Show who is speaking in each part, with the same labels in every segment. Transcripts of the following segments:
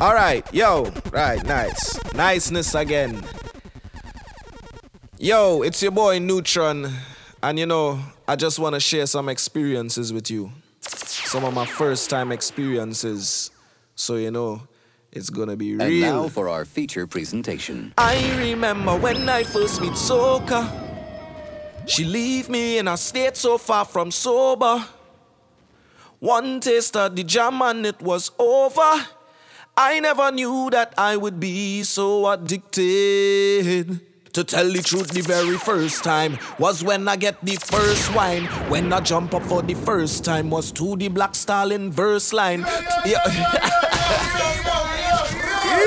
Speaker 1: All right, yo, right, nice, niceness again. Yo, it's your boy Neutron, and you know, I just want to share some experiences with you. Some of my first time experiences. So, you know, it's gonna be real.
Speaker 2: And now for our feature presentation.
Speaker 1: I remember when I first meet Soca. She leave me in a state so far from sober. One taste of the jam and it was over. I never knew that I would be so addicted. To tell the truth, the very first time was when I get the first wine. When I jump up for the first time was to the Black Stalin verse line. Yeah.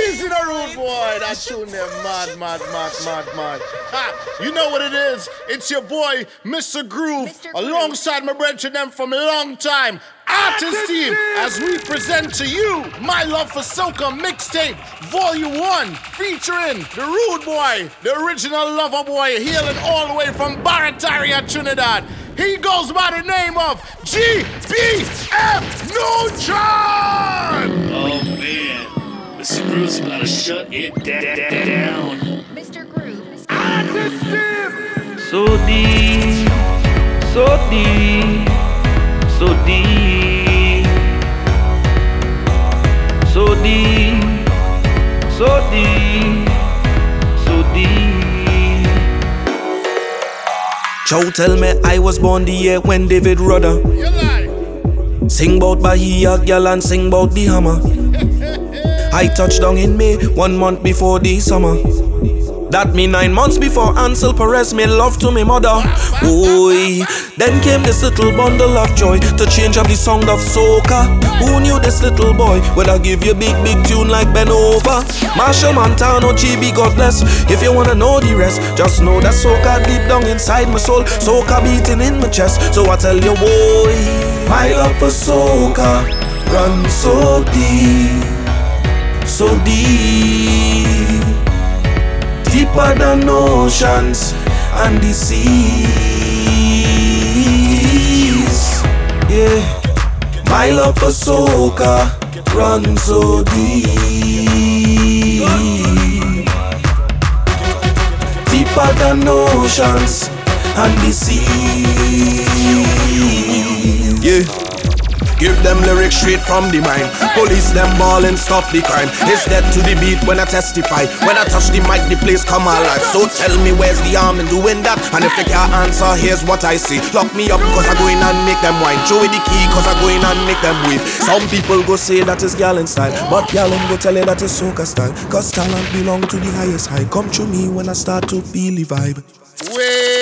Speaker 3: Easy the rude boy. That tune there, mad, mad, mad, mad, mad. Ha, you know what it is? It's your boy, Mr. Groove,
Speaker 4: Mr. Groove.
Speaker 3: alongside my brethren them from a long time. Artist team, as we present to you my love for soca mixtape, volume one, featuring the rude boy, the original lover boy, hailing all the way from Barataria, Trinidad. He goes by the name of GBM Neutron.
Speaker 5: Oh man, Mr. Groove's about to shut it da- da- da- down.
Speaker 4: Mr. Groove.
Speaker 6: So deep, so deep, so deep, so deep, so deep, so deep.
Speaker 1: Joe tell me I was born the year when David Rudder
Speaker 3: You lie.
Speaker 1: Sing bout Bahia, gal, and sing bout the hammer. I touched down in May, one month before the summer. That me nine months before Ansel Perez made love to me mother. Oi, then came this little bundle of joy to change up the sound of soca. Who knew this little boy would I give you big big tune like Benova? Machel Montano, GB, God bless. If you wanna know the rest, just know that soca deep down inside my soul, soca beating in my chest. So I tell you, boy, my love for soca runs so deep, so deep deeper than oceans and the seas. Yeah, my love for soca runs so deep, deeper than oceans and the seas. Yeah. Give them lyrics straight from the mind. Police them ball and stop the crime. It's dead to the beat when I testify. When I touch the mic, the place come alive. So tell me where's the arm in doing that? And if they can't answer, here's what I see. Lock me up cause I go in and make them wine. Show me the key cause I go in and make them wait. Some people go say that is gallon style. But gallon go tell you that is soca style. Cause talent belong to the highest high. Come to me when I start to feel the vibe.
Speaker 3: Way,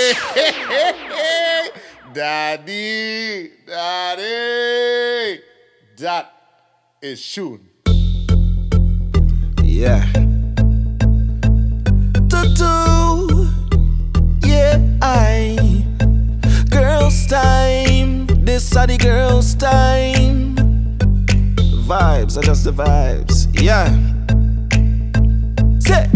Speaker 3: daddy, daddy, that is Shun.
Speaker 1: Yeah. Tutu. Yeah, I. Girls' time. This are the girls' time. Vibes are just the vibes. Yeah. Say,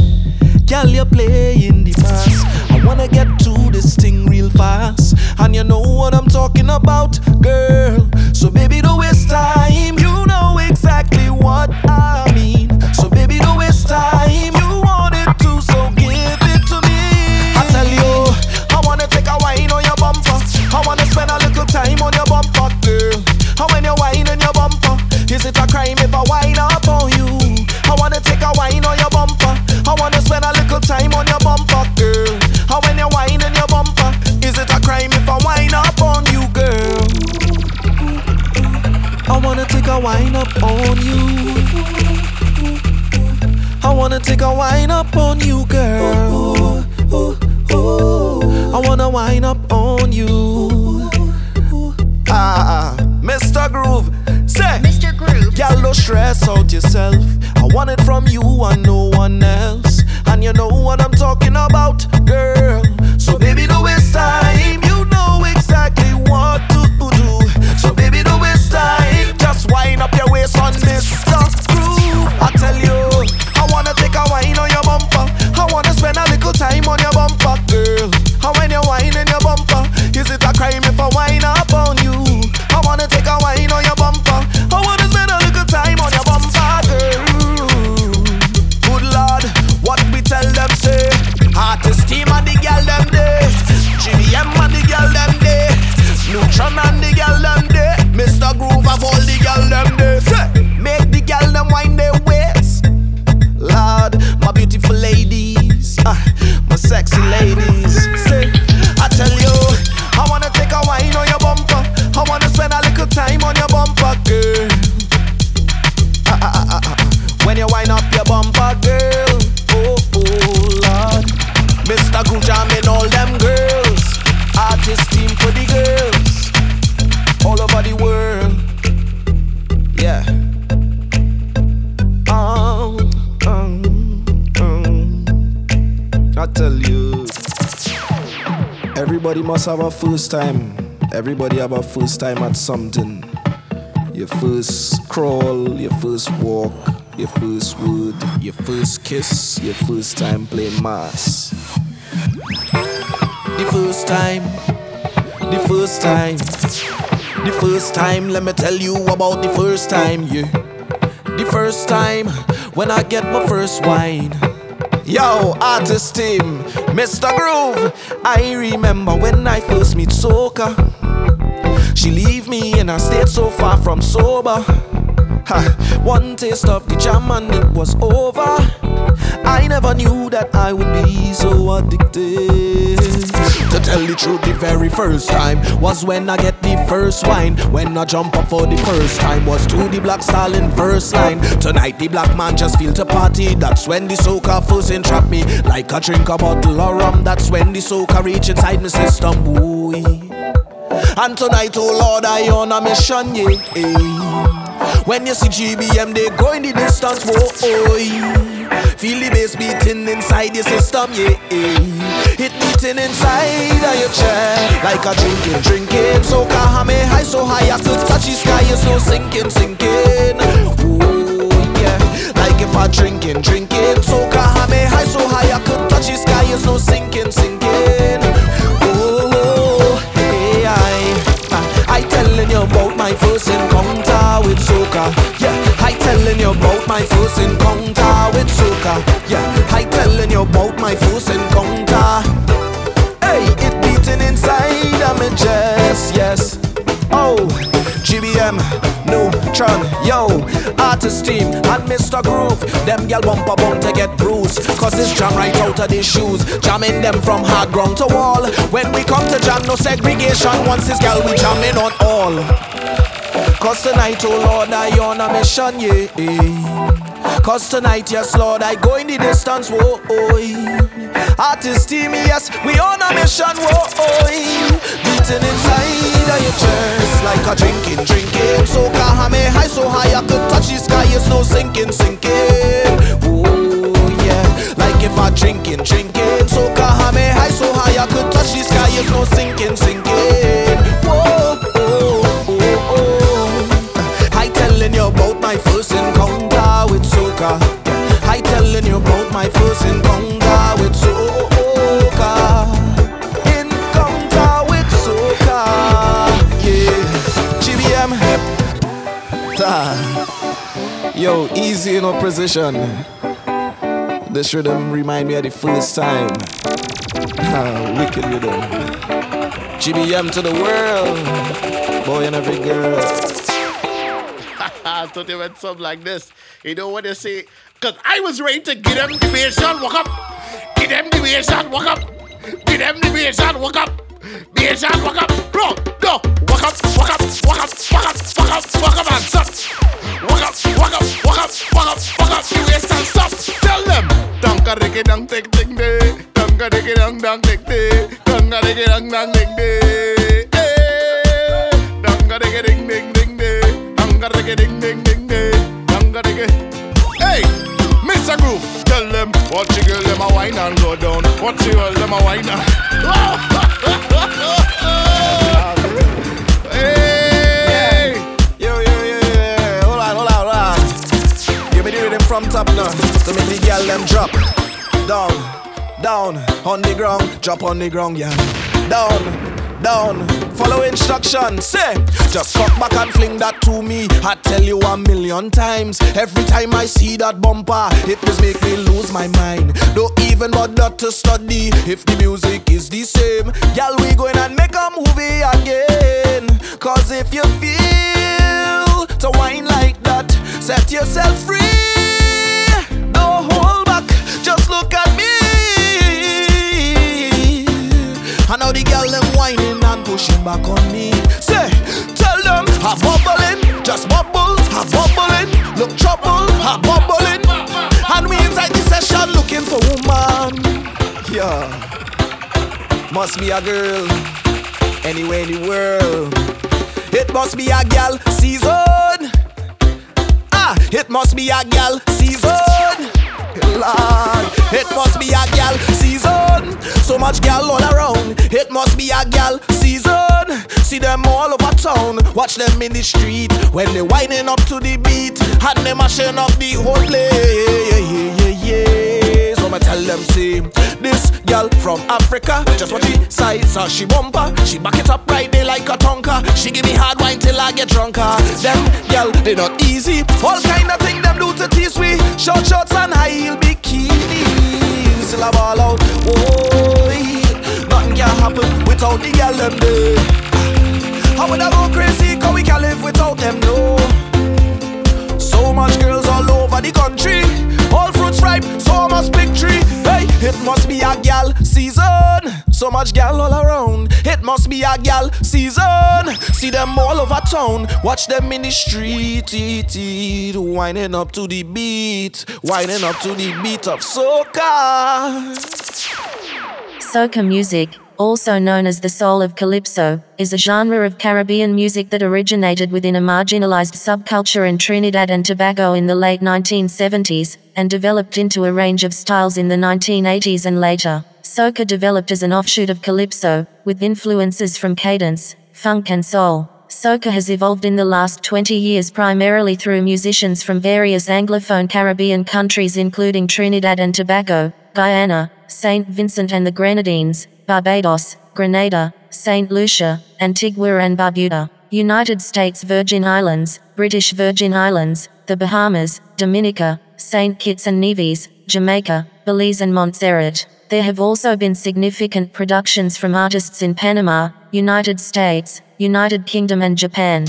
Speaker 1: girl, you're playing the mass. I wanna get to this thing fast. And you know what I'm talking about, girl. So, baby, don't waste time. Wine up on you. Ah, Mr. Groove, say.
Speaker 4: Mr. Groove.
Speaker 1: Y'all don't stress out yourself. I want it from you and no one else. And you know what I'm talking about, girl. I wine must have a first time. Everybody have a first time at something. Your first crawl, your first walk, your first word, your first kiss, your first time playing mass. The first time, the first time, the first time, let me tell you about the first time, yeah. The first time when I get my first wine. Yo, artist team, Mr. Groove. I remember when I first meet Soca. She leave me in a state so far from sober. Ha, one taste of the jam and it was over. I never knew that I would be so addicted. To tell the truth, the very first time was when I get the first wine. When I jump up for the first time was to the Black Stalin first line. Tonight the black man just feel to party. That's when the soca first entrap me. Like a drink a bottle of rum. That's when the soca reach inside my system. Boy. And tonight, oh Lord, I on a mission, yeah. Eh. When you see GBM, they go in the distance, whoa. Feel the bass beating inside your system, yeah. eh. It beating inside of your chest like a drinking, drinking. So Kahame high, so high I could touch the sky, it's no sinking, sinking. Oh yeah, like if I drinking, drinking. So Kahame high, so high I could touch the sky, it's no sinking, sinking. Oh, hey, I, I telling you about my first encounter with soca. Yeah, I telling you about my first encounter with soca. Yeah, I telling you about my first encounter. Hey, it beating inside of my chest, yes. Oh, GBM, Neutron, yo, artist team and Mr. Groove. Them gal bumper bump to get bruised. Cause this jam right out of these shoes. Jamming them from hard ground to wall. When we come to jam, no segregation. Once this gal, we jamming on all. Cause tonight, oh Lord, I on a mission, yeah. Cause tonight, yes, Lord, I go in the distance, whoa, oh. Artist team, yes, we on a mission, whoa, oh. Beating inside of your chest like a drinking, drinking. So Kahame high, so high, I could touch the sky, it's no sinking, sinking. Oh, yeah, like if I drinking, drinking. So Kahame high, so high, I could touch the sky, it's no sinking, sinking. Telling you about my first encounter with soca. Encounter with soca. Yeah. GBM. Ah. Yo, easy in a position. This rhythm remind me of the first time. Ah, wicked rhythm. GBM to the world. Boy and every girl.
Speaker 3: I thought they went something like this. You know what they say? Cause I was ready to get them the and walk up. Get them the and walk up. Get them the and walk up. And walk up. Bro, no. Walk up, walk up, walk up, walk up, walk up, walk up and stop. Walk up, walk up, walk up, walk up, walk up, the waist and stop. Tell them. Dunka digi dang tick ding day. Dunka digi dang dang tick day. Dunka digi dang dang ding day. Dunka digi ding ding ding day. Dunka digi ding ding ding day. Dunka digi. Hey, Mr. Groove, tell them what you girl them a wine and go down. What you girl them a wine and. hey.
Speaker 1: Yo, yo, yo, yo, hold on, hold on, hold on. Give me the rhythm from top now, to make the girl them drop. Down, down, on the ground, drop on the ground, yeah. Down, down, follow instruction. Say, just cock back and fling that to me. I tell you a million times. Every time I see that bumper, it just make me lose my mind. Don't even bother to study if the music is the same. Girl, we going and make a movie again. Cause if you feel to whine like that, set yourself free. Don't hold back, just look at me. I know the girl them whining and pushing back on me. Say, tell them I'm bubbling, just bubble, I'm bubbling. Look trouble, I'm bubbling. And we inside the session looking for woman. Yeah, must be a girl anywhere in the world. It must be a gal season. Ah, it must be a gal season. Lord, it must be a gal season. So much gal all around. It must be a gal See them all over town. Watch them in the street when they winding up to the beat and they mashing up the whole place. Yeah, yeah, yeah. So I'ma tell them, see, this gal from Africa, just what she size, uh, she bumper, she back it up right there like a tonka. She give me hard wine till I get drunker. Them gal, they not easy. All kind of thing them do to tease we. Short shorts and high heel bikinis. Still a ball out, oh, nothing can happen without the gal them there. How would I go crazy? Cause we can't live without them, no. So much girls all over the country. All fruits ripe, so much big tree. Hey, it must be a gal season. So much gal all around. It must be a gal season. See them all over town. Watch them in the street, eat, eat, winding up to the beat, winding up to the beat of soca.
Speaker 7: Soca music, also known as the soul of calypso, is a genre of Caribbean music that originated within a marginalized subculture in Trinidad and Tobago in the late 1970s and developed into a range of styles in the 1980s and later. Soca developed as an offshoot of calypso, with influences from cadence, funk, and soul. Soca has evolved in the last 20 years primarily through musicians from various Anglophone Caribbean countries including Trinidad and Tobago, Guyana, St. Vincent and the Grenadines, Barbados, Grenada, St. Lucia, Antigua and Barbuda, United States Virgin Islands, British Virgin Islands, the Bahamas, Dominica, St. Kitts and Nevis, Jamaica, Belize and Montserrat. There have also been significant productions from artists in Panama, United States, United Kingdom and Japan.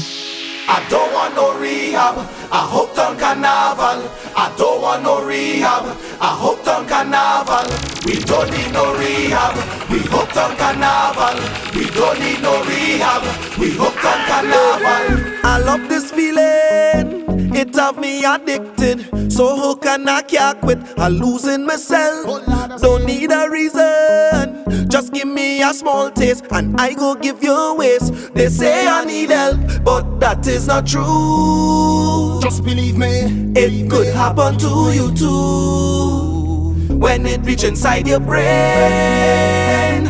Speaker 1: I don't want no rehab. I hooked on carnival. Don't want no rehab. I hooked on carnival. We don't need no rehab. We hooked on carnival. We don't need no rehab. We hooked on carnival. I love this feeling. It have me addicted. So who can I can't quit? I'm losing myself. Don't need a reason. Just give me a small taste and I go give you a waste. They say I need help, but that is not true.
Speaker 8: Just believe me.
Speaker 1: It could happen to you too. When it reach inside your brain,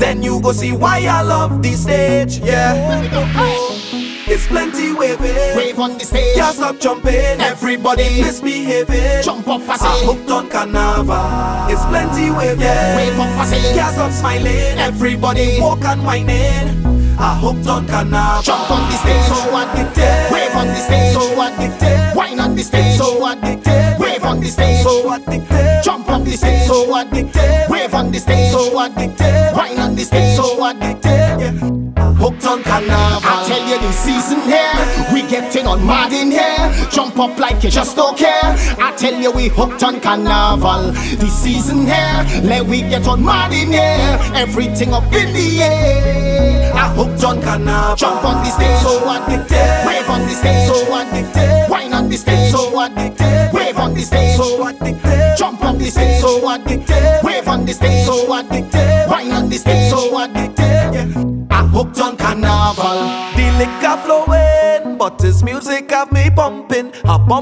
Speaker 1: then you go see why I love this stage. Yeah, it's plenty waving.
Speaker 8: Wave on the stage.
Speaker 1: Can't stop jumping.
Speaker 8: Everybody.
Speaker 1: misbehaving.
Speaker 8: Jump up, I
Speaker 1: I
Speaker 8: say.
Speaker 1: hooked on carnival. It's plenty waving.
Speaker 8: Wave up, I say.
Speaker 1: Can't stop smiling.
Speaker 8: Everybody.
Speaker 1: walk and whining. I hooked on carnival.
Speaker 8: Jump on the stage.
Speaker 1: So addicted.
Speaker 8: Wave on the stage.
Speaker 1: So addicted.
Speaker 8: Wine on the stage.
Speaker 1: So addicted.
Speaker 8: Wave on the stage.
Speaker 1: So addicted.
Speaker 8: Jump on the stage.
Speaker 1: So addicted.
Speaker 8: Wave on the stage.
Speaker 1: So addicted.
Speaker 8: Wine on the stage.
Speaker 1: So addicted. Yeah. Hooked on carnival.
Speaker 8: The season here, we getting on mad in here. Jump up like you just don't care. I tell you we hooked on carnival. The season here, let we get on mad in here. Everything up in the air. I hooked
Speaker 1: on carnival.
Speaker 8: Jump on the stage,
Speaker 1: so addicted.
Speaker 8: Wave on the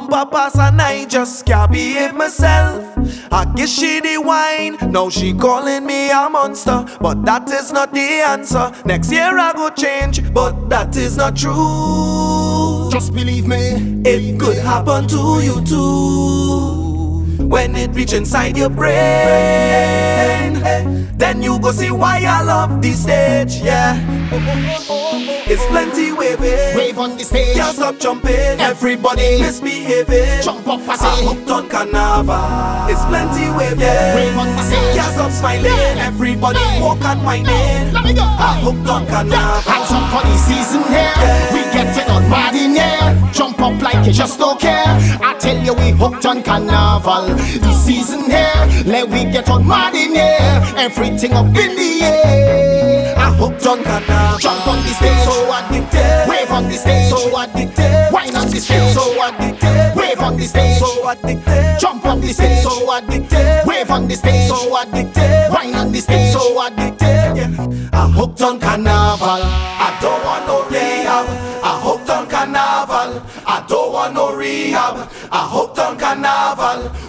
Speaker 1: I bump a pass and I just can't behave myself. I guess she the wine, now she calling me a monster, but that is not the answer. Next year I go change, but that is not true.
Speaker 8: Just believe me,
Speaker 1: It could happen to you too. When it reach inside your brain, then you go see why I love this stage, yeah. It's plenty waving.
Speaker 8: Wave on the stage,
Speaker 1: Can't stop jumping.
Speaker 8: Everybody.
Speaker 1: misbehaving.
Speaker 8: Jump up, I
Speaker 1: I
Speaker 8: say.
Speaker 1: hooked on carnival. It's plenty waving.
Speaker 8: Wave on the stage.
Speaker 1: Can't stop smiling.
Speaker 8: Yeah.
Speaker 1: Everybody
Speaker 8: Hey.
Speaker 1: walk and whining.
Speaker 8: Let me go.
Speaker 1: I hooked on carnival.
Speaker 8: Hands up for the season here. We getting on mad in here. Jump up like you just don't care. I tell you we hooked on carnival. The season here, let we get on mad in here. Everything up in the air.
Speaker 1: I hooked on carnival.
Speaker 8: Jump on the stage,
Speaker 1: so addicted.
Speaker 8: Wave on the stage,
Speaker 1: so addicted.
Speaker 8: Wine on the stage,
Speaker 1: so addicted.
Speaker 8: Wave on the stage,
Speaker 1: so addictive.
Speaker 8: jump on the stage,
Speaker 1: so addictive.
Speaker 8: wave on the stage,
Speaker 1: so addictive.
Speaker 8: wine on the stage,
Speaker 1: so addictive. Yeah. I hooked on carnival. I don't want no rehab. I hooked on carnival. I don't want no rehab. I hooked.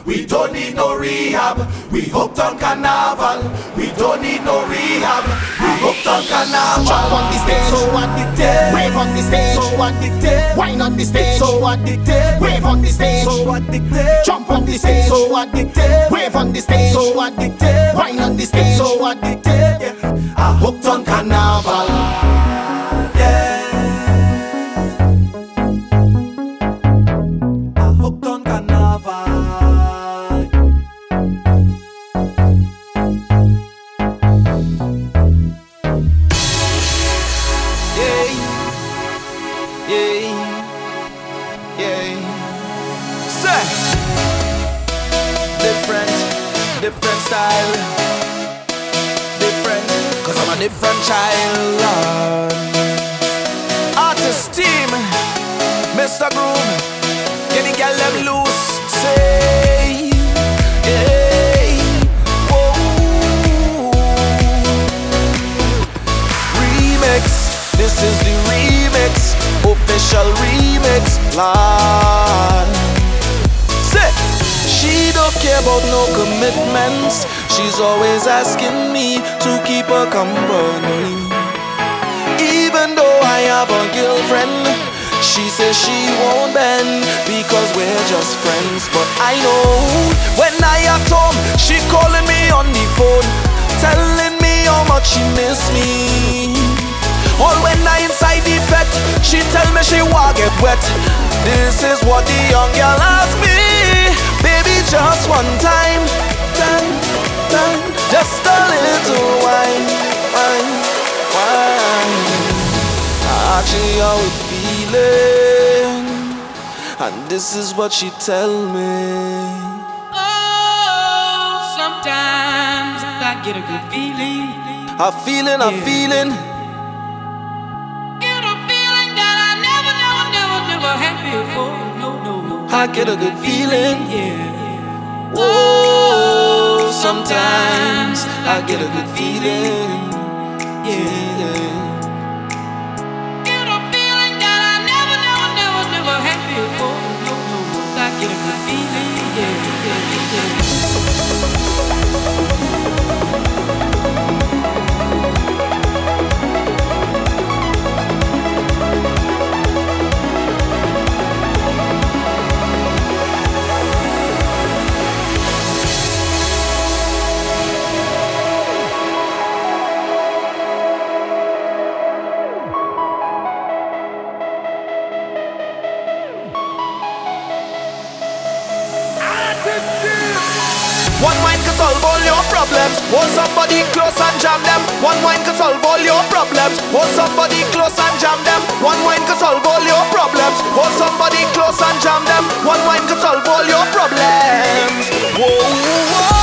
Speaker 1: We don't need no rehab. We hooked on carnival. We don't need no rehab. We hooked on carnival.
Speaker 8: Jump on the stage,
Speaker 1: so addictive.
Speaker 8: wave on the stage,
Speaker 1: So addictive.
Speaker 8: wine on the stage,
Speaker 1: So addictive.
Speaker 8: wave on the stage,
Speaker 1: So addictive.
Speaker 8: jump on the stage,
Speaker 1: So addictive.
Speaker 8: wave on the stage,
Speaker 1: So addictive.
Speaker 8: wine on the stage,
Speaker 1: So addictive. Yeah. Lord. She don't care about no commitments. She's always asking me to keep her company. Even though I have a girlfriend, she says she won't bend because we're just friends. But I know when I at home, she calling me on the phone, telling me how much she miss me. All she tell me she want get wet. This is what the young girl asked me, baby, just one time, time, time, just a little wine, wine, wine. Actually, how it feeling, and this is what she tell me.
Speaker 9: Oh, sometimes I get a good feeling.
Speaker 1: A feeling, a feeling.
Speaker 9: I
Speaker 1: get a good feeling.
Speaker 9: Yeah.
Speaker 1: Oh, sometimes I get a good feeling. Yeah.
Speaker 9: Get a feeling that I never, never, never, never had before. No, no. I get a good feeling. Yeah, yeah, yeah.
Speaker 1: somebody close and jam them. One wine can solve all your problems. Hold somebody close and jam them. One wine can solve all your problems. Hold somebody close and jam them. One wine can solve all your problems. Whoa, whoa.